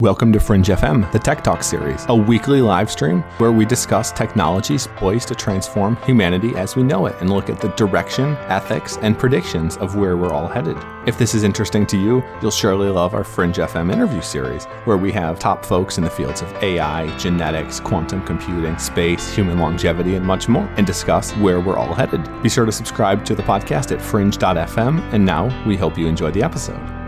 Welcome to Fringe FM, the Tech Talk series, a weekly live stream where we discuss technologies poised to transform humanity as we know it and look at the direction, ethics, and predictions of where we're all headed. If this is interesting to you, you'll surely love our Fringe FM interview series, where we have top folks in the fields of AI, genetics, quantum computing, space, human longevity, and much more, and discuss where we're all headed. Be sure to subscribe to the podcast at fringe.fm, and now we hope you enjoy the episode.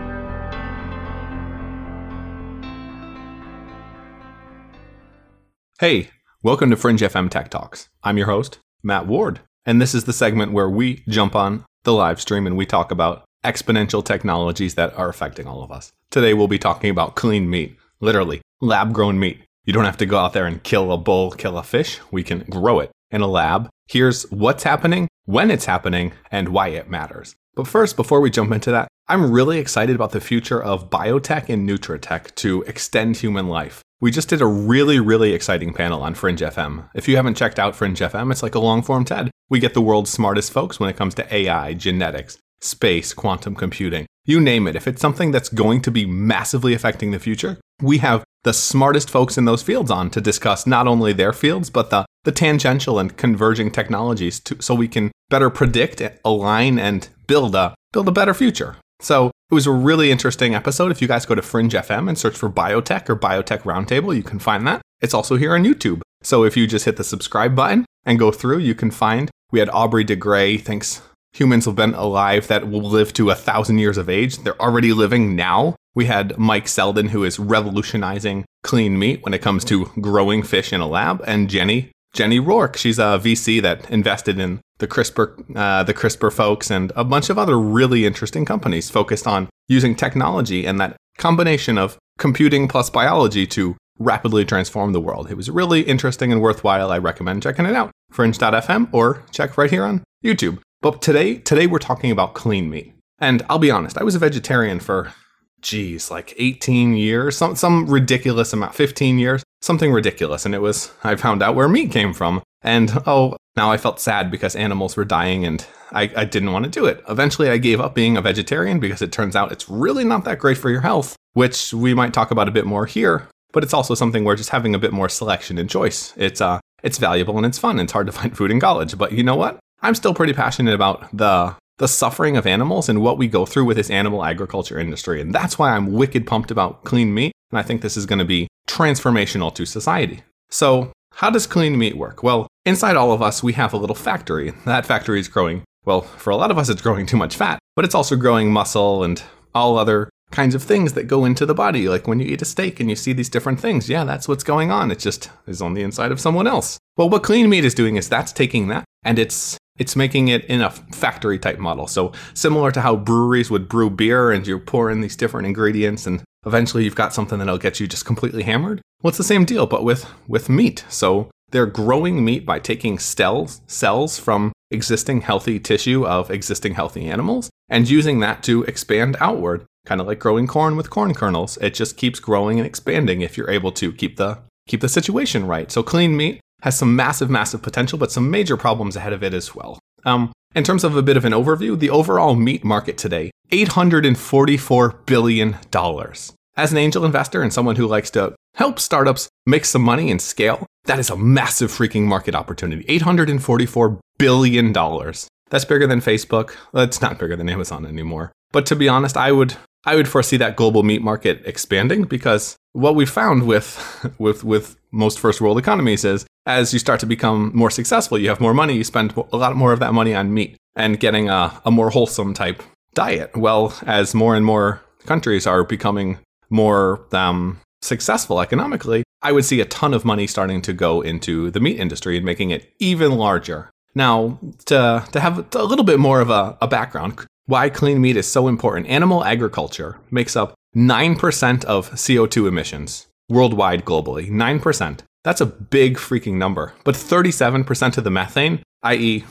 Hey, welcome to Fringe FM Tech Talks. I'm your host, Matt Ward, and this is the segment where we jump on the live stream and we talk about exponential technologies that are affecting all of us. Today we'll be talking about clean meat, literally lab grown meat. You don't have to go out there and kill a bull, kill a fish. We can grow it in a lab. Here's what's happening, when it's happening, and why it matters. But first, before we jump into that, I'm really excited about the future of biotech and nutritech to extend human life. We just did a really, really exciting panel on Fringe FM. If you haven't checked out Fringe FM, it's like a long form TED. We get the world's smartest folks when it comes to AI, genetics, space, quantum computing. You name it. If it's something that's going to be massively affecting the future, we have the smartest folks in those fields on to discuss not only their fields, but the, the tangential and converging technologies to, so we can better predict, align, and build a, build a better future. So it was a really interesting episode. If you guys go to Fringe FM and search for Biotech or Biotech Roundtable, you can find that. It's also here on YouTube. So if you just hit the subscribe button and go through, you can find we had Aubrey de Grey thinks humans have been alive that will live to a thousand years of age. They're already living now. We had Mike Selden, who is revolutionizing clean meat when it comes to growing fish in a lab, and Jenny Jenny Rooke. She's a VC that invested in the CRISPR, uh, the CRISPR folks, and a bunch of other really interesting companies focused on using technology and that combination of computing plus biology to rapidly transform the world. It was really interesting and worthwhile. I recommend checking it out. Fringe.fm or check right here on YouTube. But today, today we're talking about clean meat. And I'll be honest, I was a vegetarian for geez, like 18 years, some some ridiculous amount, 15 years, something ridiculous. And it was I found out where meat came from. And oh, now I felt sad because animals were dying and I, I didn't want to do it. Eventually I gave up being a vegetarian because it turns out it's really not that great for your health, which we might talk about a bit more here. But it's also something where just having a bit more selection and choice. It's uh it's valuable and it's fun. It's hard to find food in college. But you know what? I'm still pretty passionate about the the suffering of animals and what we go through with this animal agriculture industry. And that's why I'm wicked pumped about clean meat. And I think this is going to be transformational to society. So, how does clean meat work? Well, inside all of us, we have a little factory. That factory is growing, well, for a lot of us, it's growing too much fat, but it's also growing muscle and all other kinds of things that go into the body. Like when you eat a steak and you see these different things, yeah, that's what's going on. It just is on the inside of someone else. Well, what clean meat is doing is that's taking that and it's it's making it in a factory type model. So similar to how breweries would brew beer and you pour in these different ingredients and eventually you've got something that'll get you just completely hammered. Well, it's the same deal, but with, with meat. So they're growing meat by taking cells, cells from existing healthy tissue of existing healthy animals and using that to expand outward, kind of like growing corn with corn kernels. It just keeps growing and expanding if you're able to keep the keep the situation right. So clean meat has some massive, massive potential, but some major problems ahead of it as well. Um, in terms of a bit of an overview, the overall meat market today, $844 billion. As an angel investor and someone who likes to help startups make some money and scale, that is a massive freaking market opportunity. $844 billion. That's bigger than Facebook. It's not bigger than Amazon anymore. But to be honest, I would I would foresee that global meat market expanding because what we found with with with most first world economies is as you start to become more successful, you have more money, you spend a lot more of that money on meat and getting a, a more wholesome type diet. Well, as more and more countries are becoming more um, successful economically, I would see a ton of money starting to go into the meat industry and making it even larger. Now, to, to have a little bit more of a, a background, why clean meat is so important, animal agriculture makes up 9% of CO2 emissions worldwide globally. 9%. That's a big freaking number. But 37% of the methane, i.e.,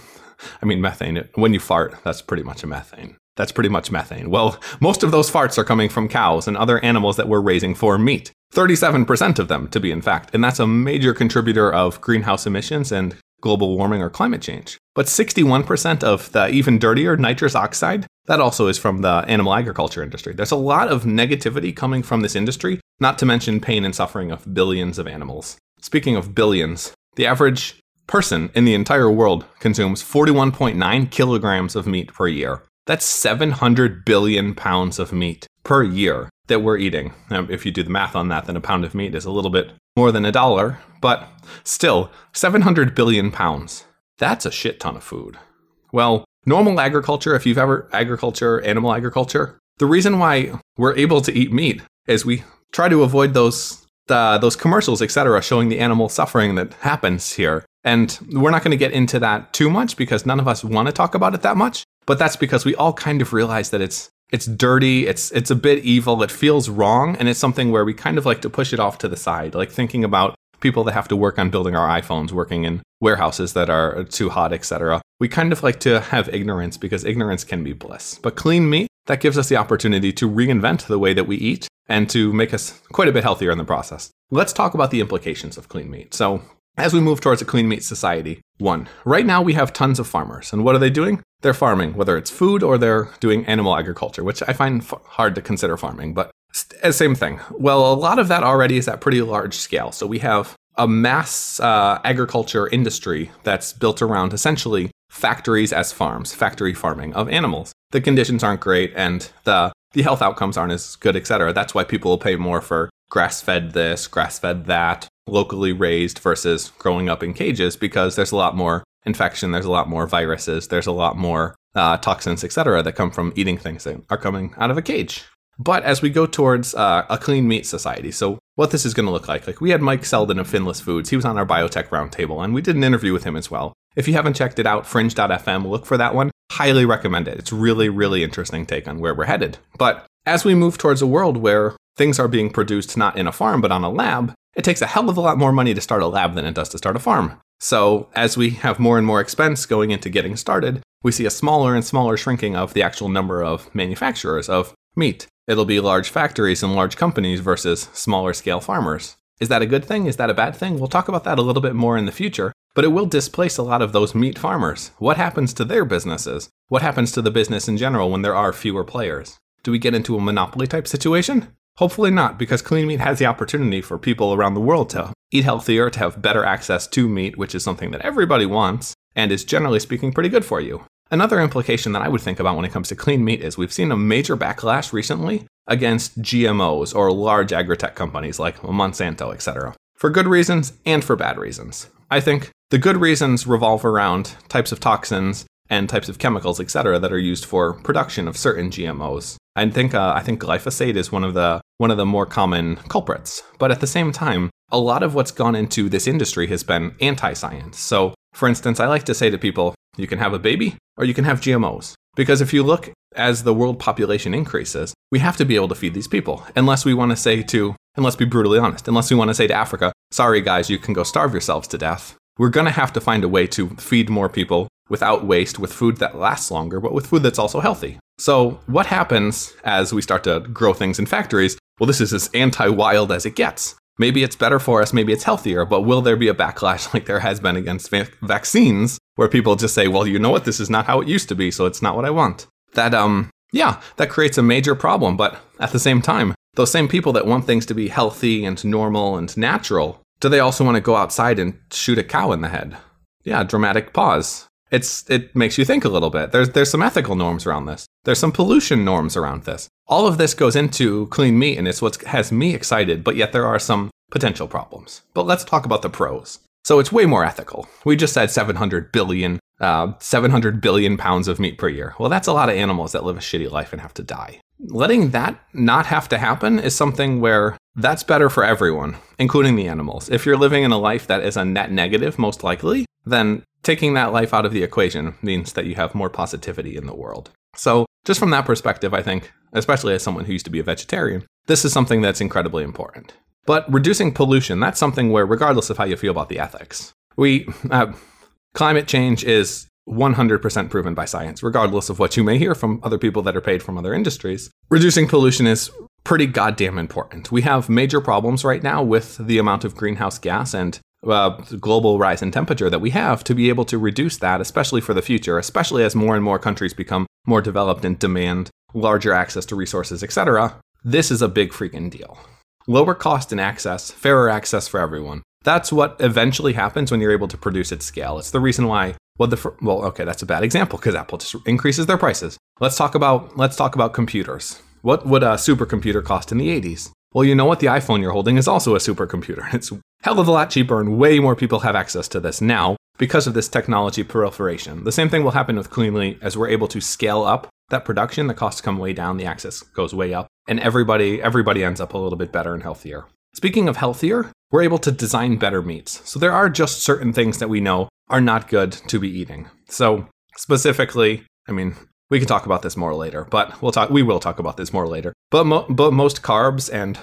I mean, methane, when you fart, that's pretty much a methane. That's pretty much methane. Well, most of those farts are coming from cows and other animals that we're raising for meat. 37% of them, to be in fact. And that's a major contributor of greenhouse emissions and global warming or climate change. But 61% of the even dirtier nitrous oxide, that also is from the animal agriculture industry. There's a lot of negativity coming from this industry not to mention pain and suffering of billions of animals. Speaking of billions, the average person in the entire world consumes 41.9 kilograms of meat per year. That's 700 billion pounds of meat per year that we're eating. Now, if you do the math on that, then a pound of meat is a little bit more than a dollar, but still, 700 billion pounds. That's a shit ton of food. Well, normal agriculture, if you've ever agriculture, animal agriculture, the reason why we're able to eat meat is we try to avoid those uh, those commercials, etc., showing the animal suffering that happens here. And we're not going to get into that too much because none of us want to talk about it that much. But that's because we all kind of realize that it's it's dirty, it's it's a bit evil, it feels wrong, and it's something where we kind of like to push it off to the side, like thinking about people that have to work on building our iPhones, working in warehouses that are too hot, etc. We kind of like to have ignorance because ignorance can be bliss. But clean meat, that gives us the opportunity to reinvent the way that we eat and to make us quite a bit healthier in the process. Let's talk about the implications of clean meat. So, as we move towards a clean meat society, one, right now we have tons of farmers. And what are they doing? They're farming, whether it's food or they're doing animal agriculture, which I find f- hard to consider farming, but same thing. Well, a lot of that already is at pretty large scale. So we have a mass uh, agriculture industry that's built around essentially factories as farms, factory farming of animals. The conditions aren't great and the the health outcomes aren't as good, etc. That's why people will pay more for grass fed this, grass fed that, locally raised versus growing up in cages because there's a lot more infection, there's a lot more viruses, there's a lot more uh, toxins, etc., that come from eating things that are coming out of a cage. But as we go towards uh, a clean meat society, so what this is going to look like, like we had Mike Selden of Finless Foods. He was on our biotech roundtable, and we did an interview with him as well. If you haven't checked it out, fringe.fm, look for that one. Highly recommend it. It's really, really interesting take on where we're headed. But as we move towards a world where things are being produced not in a farm but on a lab, it takes a hell of a lot more money to start a lab than it does to start a farm. So, as we have more and more expense going into getting started, we see a smaller and smaller shrinking of the actual number of manufacturers of meat. It'll be large factories and large companies versus smaller scale farmers. Is that a good thing? Is that a bad thing? We'll talk about that a little bit more in the future, but it will displace a lot of those meat farmers. What happens to their businesses? What happens to the business in general when there are fewer players? Do we get into a monopoly type situation? Hopefully not, because clean meat has the opportunity for people around the world to eat healthier, to have better access to meat, which is something that everybody wants and is generally speaking pretty good for you. Another implication that I would think about when it comes to clean meat is we've seen a major backlash recently against GMOs or large agri-tech companies like Monsanto, etc. For good reasons and for bad reasons. I think the good reasons revolve around types of toxins and types of chemicals, etc., that are used for production of certain GMOs. I think uh, I think glyphosate is one of the one of the more common culprits. But at the same time, a lot of what's gone into this industry has been anti-science. So, for instance, I like to say to people, you can have a baby or you can have GMOs. Because if you look as the world population increases, we have to be able to feed these people. Unless we want to say to, and let's be brutally honest, unless we want to say to Africa, sorry guys, you can go starve yourselves to death. We're going to have to find a way to feed more people without waste, with food that lasts longer, but with food that's also healthy. So, what happens as we start to grow things in factories? Well, this is as anti wild as it gets. Maybe it's better for us, maybe it's healthier, but will there be a backlash like there has been against va- vaccines where people just say, well, you know what, this is not how it used to be, so it's not what I want? That, um, yeah, that creates a major problem, but at the same time, those same people that want things to be healthy and normal and natural, do they also want to go outside and shoot a cow in the head? Yeah, dramatic pause. It's it makes you think a little bit. There's there's some ethical norms around this. There's some pollution norms around this. All of this goes into clean meat and it's what has me excited, but yet there are some potential problems. But let's talk about the pros. So it's way more ethical. We just said 700 billion, uh, 700 billion pounds of meat per year. Well, that's a lot of animals that live a shitty life and have to die. Letting that not have to happen is something where that's better for everyone, including the animals. If you're living in a life that is a net negative, most likely, then taking that life out of the equation means that you have more positivity in the world. So, just from that perspective, I think, especially as someone who used to be a vegetarian, this is something that's incredibly important. But reducing pollution, that's something where, regardless of how you feel about the ethics, we, uh, climate change is 100% proven by science, regardless of what you may hear from other people that are paid from other industries. Reducing pollution is pretty goddamn important. We have major problems right now with the amount of greenhouse gas and uh, global rise in temperature that we have to be able to reduce that, especially for the future, especially as more and more countries become more developed and demand larger access to resources, etc. This is a big freaking deal. lower cost and access, fairer access for everyone. That's what eventually happens when you're able to produce at scale. It's the reason why well the well okay, that's a bad example because Apple just increases their prices. Let's talk about let's talk about computers. What would a supercomputer cost in the 80s? Well, you know what? The iPhone you're holding is also a supercomputer. It's hell of a lot cheaper, and way more people have access to this now because of this technology proliferation. The same thing will happen with Cleanly as we're able to scale up that production. The costs come way down, the access goes way up, and everybody everybody ends up a little bit better and healthier. Speaking of healthier, we're able to design better meats. So there are just certain things that we know are not good to be eating. So specifically, I mean, we can talk about this more later, but we'll talk. We will talk about this more later. But mo- but most carbs and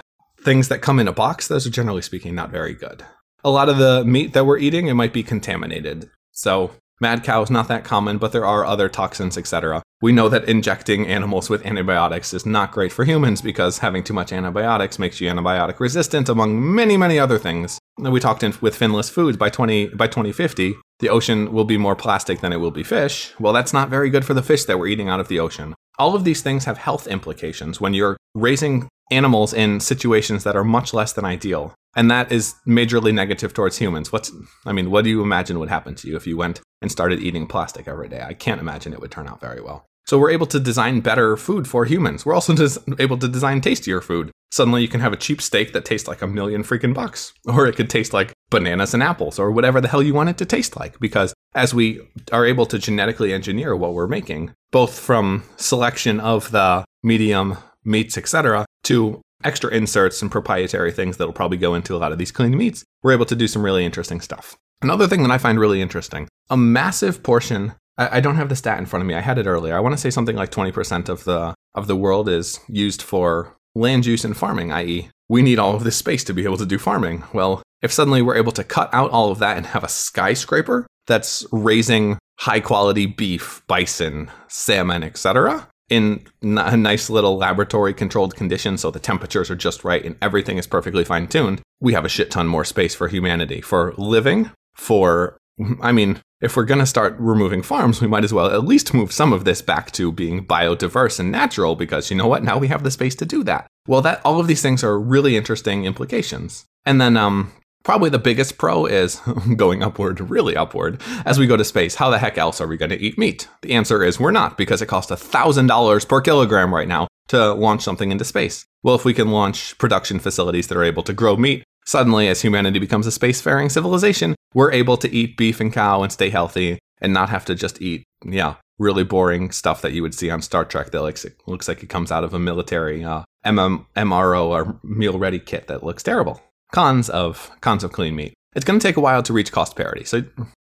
things that come in a box, those are generally speaking not very good. A lot of the meat that we're eating, it might be contaminated. So Mad cow is not that common, but there are other toxins, etc. We know that injecting animals with antibiotics is not great for humans because having too much antibiotics makes you antibiotic resistant, among many, many other things. We talked in, with finless foods by 20 by 2050, the ocean will be more plastic than it will be fish. Well, that's not very good for the fish that we're eating out of the ocean. All of these things have health implications when you're raising animals in situations that are much less than ideal. And that is majorly negative towards humans. What's I mean, what do you imagine would happen to you if you went and started eating plastic every day? I can't imagine it would turn out very well. So we're able to design better food for humans. We're also des- able to design tastier food. Suddenly you can have a cheap steak that tastes like a million freaking bucks, or it could taste like bananas and apples, or whatever the hell you want it to taste like. Because as we are able to genetically engineer what we're making, both from selection of the medium meats, etc., to extra inserts and proprietary things that'll probably go into a lot of these clean meats, we're able to do some really interesting stuff. Another thing that I find really interesting a massive portion. I, I don't have the stat in front of me. I had it earlier. I want to say something like 20% of the of the world is used for land use and farming, i.e., we need all of this space to be able to do farming. Well, if suddenly we're able to cut out all of that and have a skyscraper that's raising high quality beef, bison, salmon, etc., in a nice little laboratory controlled condition so the temperatures are just right and everything is perfectly fine tuned, we have a shit ton more space for humanity, for living, for, I mean, if we're going to start removing farms, we might as well at least move some of this back to being biodiverse and natural because you know what? Now we have the space to do that. Well, that all of these things are really interesting implications. And then um, Probably the biggest pro is going upward, really upward, as we go to space. How the heck else are we going to eat meat? The answer is we're not, because it costs $1,000 per kilogram right now to launch something into space. Well, if we can launch production facilities that are able to grow meat, suddenly, as humanity becomes a spacefaring civilization, we're able to eat beef and cow and stay healthy and not have to just eat, yeah, really boring stuff that you would see on Star Trek that looks, looks like it comes out of a military uh, MRE or meal ready kit that looks terrible. Cons of cons of clean meat. It's going to take a while to reach cost parity. So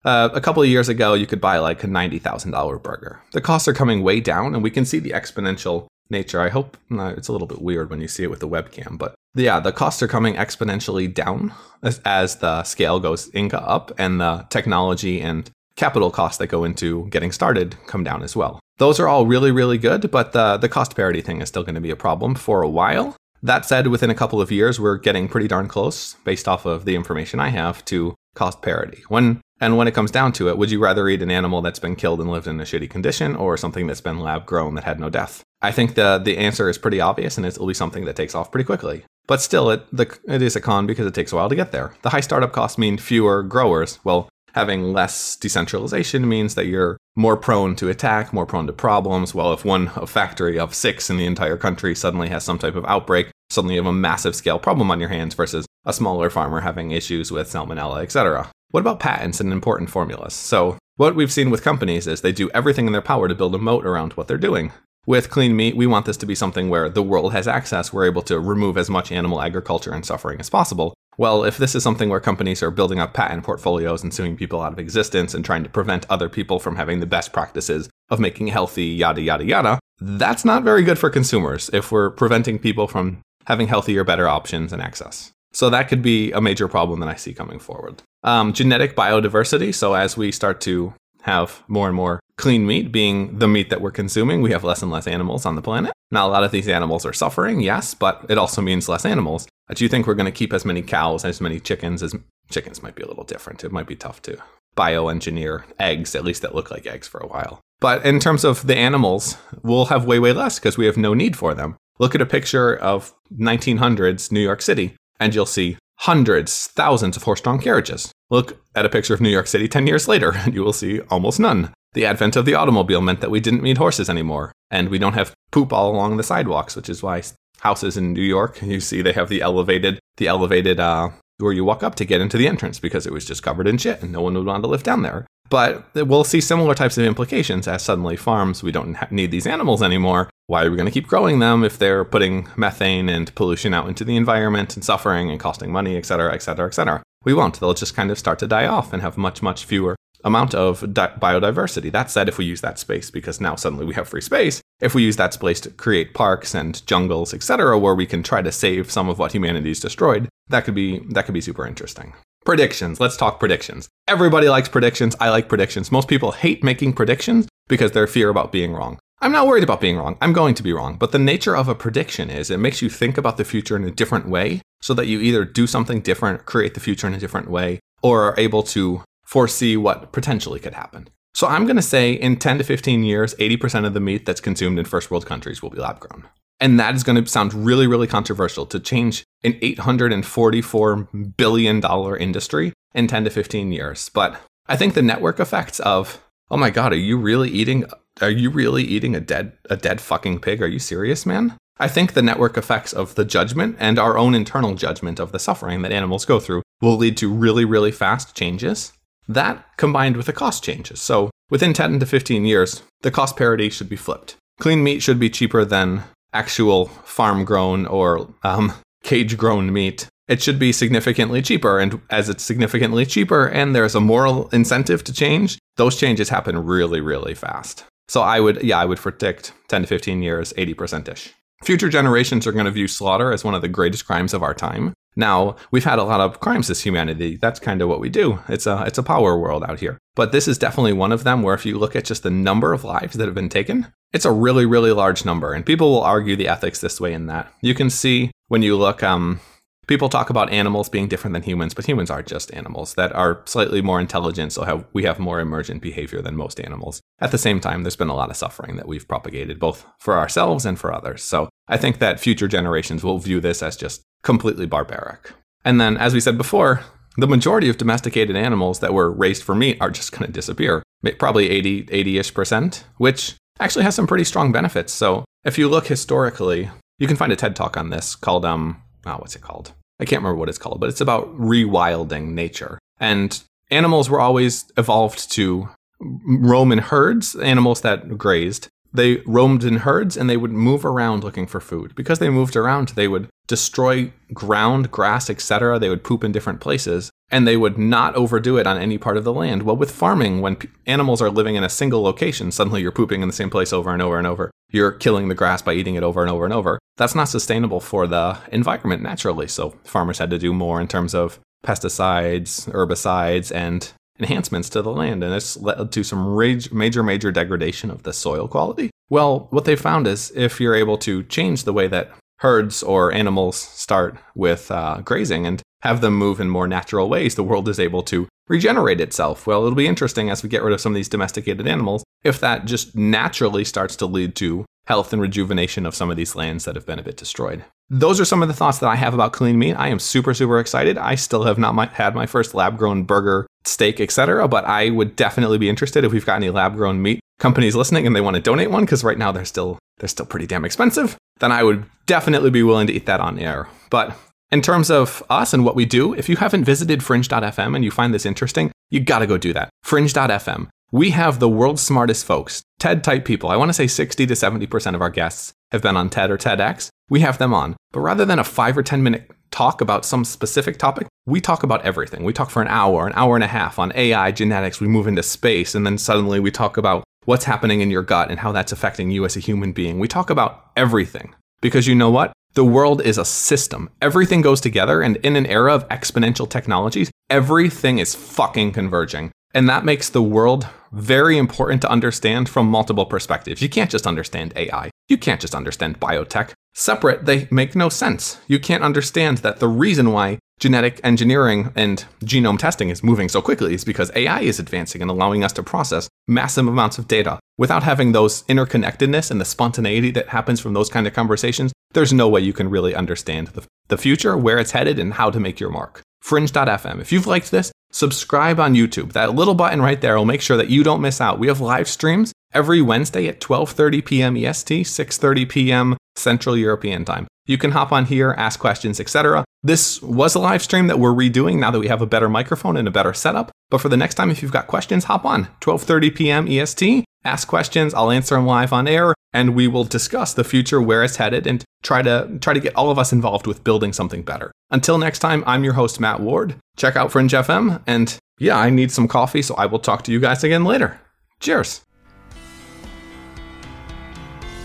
uh, a couple of years ago, you could buy like a ninety thousand dollar burger. The costs are coming way down, and we can see the exponential nature. I hope uh, it's a little bit weird when you see it with the webcam, but yeah, the costs are coming exponentially down as, as the scale goes Inca up, and the technology and capital costs that go into getting started come down as well. Those are all really, really good, but the, the cost parity thing is still going to be a problem for a while. That said, within a couple of years, we're getting pretty darn close, based off of the information I have, to cost parity. When and when it comes down to it, would you rather eat an animal that's been killed and lived in a shitty condition, or something that's been lab grown that had no death? I think the the answer is pretty obvious, and it'll be something that takes off pretty quickly. But still, it the, it is a con because it takes a while to get there. The high startup costs mean fewer growers. Well, having less decentralization means that you're more prone to attack, more prone to problems. Well, if one factory of six in the entire country suddenly has some type of outbreak, suddenly you have a massive scale problem on your hands versus a smaller farmer having issues with salmonella, etc. What about patents and important formulas? So, what we've seen with companies is they do everything in their power to build a moat around what they're doing. With clean meat, we want this to be something where the world has access. We're able to remove as much animal agriculture and suffering as possible. Well, if this is something where companies are building up patent portfolios and suing people out of existence and trying to prevent other people from having the best practices of making healthy, yada, yada, yada, that's not very good for consumers if we're preventing people from having healthier, better options and access. So that could be a major problem that I see coming forward. Um, genetic biodiversity. So as we start to have more and more clean meat being the meat that we're consuming, we have less and less animals on the planet. Now, a lot of these animals are suffering, yes, but it also means less animals. Uh, do you think we're going to keep as many cows, as many chickens as chickens might be a little different? It might be tough to bioengineer eggs, at least that look like eggs for a while. But in terms of the animals, we'll have way, way less because we have no need for them. Look at a picture of 1900s New York City, and you'll see hundreds, thousands of horse drawn carriages. Look at a picture of New York City 10 years later, and you will see almost none. The advent of the automobile meant that we didn't need horses anymore, and we don't have poop all along the sidewalks, which is why houses in New York, you see they have the elevated, the elevated, uh, where you walk up to get into the entrance because it was just covered in shit and no one would want to live down there. But we'll see similar types of implications as suddenly farms, we don't need these animals anymore. Why are we going to keep growing them if they're putting methane and pollution out into the environment and suffering and costing money, et cetera, et cetera, et cetera? We won't. They'll just kind of start to die off and have much, much fewer amount of di- biodiversity. That said, if we use that space, because now suddenly we have free space, if we use that space to create parks and jungles, etc., where we can try to save some of what humanity's destroyed, that could be that could be super interesting. Predictions. Let's talk predictions. Everybody likes predictions. I like predictions. Most people hate making predictions because they're fear about being wrong. I'm not worried about being wrong. I'm going to be wrong. But the nature of a prediction is it makes you think about the future in a different way so that you either do something different, create the future in a different way, or are able to foresee what potentially could happen. So I'm going to say in 10 to 15 years, 80% of the meat that's consumed in first world countries will be lab grown. And that is going to sound really, really controversial to change an $844 billion industry in 10 to 15 years. But I think the network effects of, oh my God, are you really eating, are you really eating a dead, a dead fucking pig? Are you serious, man? I think the network effects of the judgment and our own internal judgment of the suffering that animals go through will lead to really, really fast changes that combined with the cost changes. So within 10 to 15 years, the cost parity should be flipped. Clean meat should be cheaper than actual farm grown or um, cage grown meat. It should be significantly cheaper. And as it's significantly cheaper and there's a moral incentive to change, those changes happen really, really fast. So I would, yeah, I would predict 10 to 15 years, 80% ish. Future generations are going to view slaughter as one of the greatest crimes of our time. Now, we've had a lot of crimes as humanity. That's kind of what we do. It's a it's a power world out here. But this is definitely one of them where if you look at just the number of lives that have been taken, it's a really really large number and people will argue the ethics this way and that. You can see when you look um people talk about animals being different than humans, but humans are just animals that are slightly more intelligent, so have, we have more emergent behavior than most animals. At the same time, there's been a lot of suffering that we've propagated, both for ourselves and for others. So I think that future generations will view this as just completely barbaric. And then, as we said before, the majority of domesticated animals that were raised for meat are just going to disappear. Probably 80, 80-ish percent, which actually has some pretty strong benefits. So if you look historically, you can find a TED talk on this called, um, oh, what's it called? I can't remember what it's called, but it's about rewilding nature. And animals were always evolved to roam in herds, animals that grazed, they roamed in herds and they would move around looking for food. Because they moved around, they would destroy ground, grass, etc. They would poop in different places and they would not overdo it on any part of the land. Well, with farming, when p- animals are living in a single location, suddenly you're pooping in the same place over and over and over. You're killing the grass by eating it over and over and over. That's not sustainable for the environment naturally. So farmers had to do more in terms of pesticides, herbicides, and enhancements to the land, and it's led to some rage, major, major degradation of the soil quality. Well, what they found is if you're able to change the way that herds or animals start with uh, grazing and have them move in more natural ways, the world is able to regenerate itself. Well, it'll be interesting as we get rid of some of these domesticated animals if that just naturally starts to lead to health and rejuvenation of some of these lands that have been a bit destroyed. Those are some of the thoughts that I have about clean meat. I am super, super excited. I still have not my, had my first lab grown burger, steak, etc., but I would definitely be interested if we've got any lab grown meat companies listening and they want to donate one because right now they're still they're still pretty damn expensive. Then I would definitely be willing to eat that on air. But in terms of us and what we do, if you haven't visited fringe.fm and you find this interesting, you got to go do that. Fringe.fm. We have the world's smartest folks, TED type people. I want to say 60 to 70% of our guests have been on TED or TEDx. We have them on. But rather than a five or 10 minute talk about some specific topic, we talk about everything. We talk for an hour, an hour and a half on AI, genetics, we move into space, and then suddenly we talk about what's happening in your gut and how that's affecting you as a human being. We talk about everything. Because you know what? The world is a system. Everything goes together, and in an era of exponential technologies, everything is fucking converging. And that makes the world very important to understand from multiple perspectives. You can't just understand AI. You can't just understand biotech. Separate, they make no sense. You can't understand that the reason why genetic engineering and genome testing is moving so quickly is because AI is advancing and allowing us to process massive amounts of data. Without having those interconnectedness and the spontaneity that happens from those kind of conversations, there's no way you can really understand the, the future, where it's headed, and how to make your mark. Fringe.fm. If you've liked this, subscribe on YouTube. That little button right there will make sure that you don't miss out. We have live streams every Wednesday at 12:30 p.m. EST, 6:30 p.m. Central European Time. You can hop on here, ask questions, etc. This was a live stream that we're redoing now that we have a better microphone and a better setup. But for the next time if you've got questions, hop on 12:30 p.m. EST, ask questions, I'll answer them live on air and we will discuss the future where it's headed and try to try to get all of us involved with building something better. Until next time, I'm your host Matt Ward. Check out Fringe FM and yeah, I need some coffee, so I will talk to you guys again later. Cheers.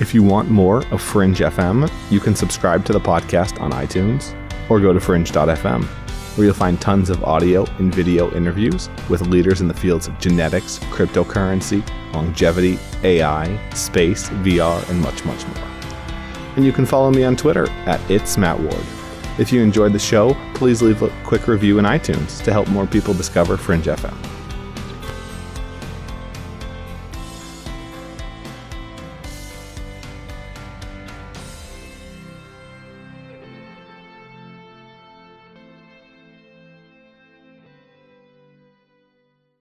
If you want more of Fringe FM, you can subscribe to the podcast on iTunes or go to fringe.fm, where you'll find tons of audio and video interviews with leaders in the fields of genetics, cryptocurrency, longevity, AI, space, VR, and much, much more. And you can follow me on Twitter at It's Matt Ward. If you enjoyed the show, please leave a quick review in iTunes to help more people discover Fringe FM.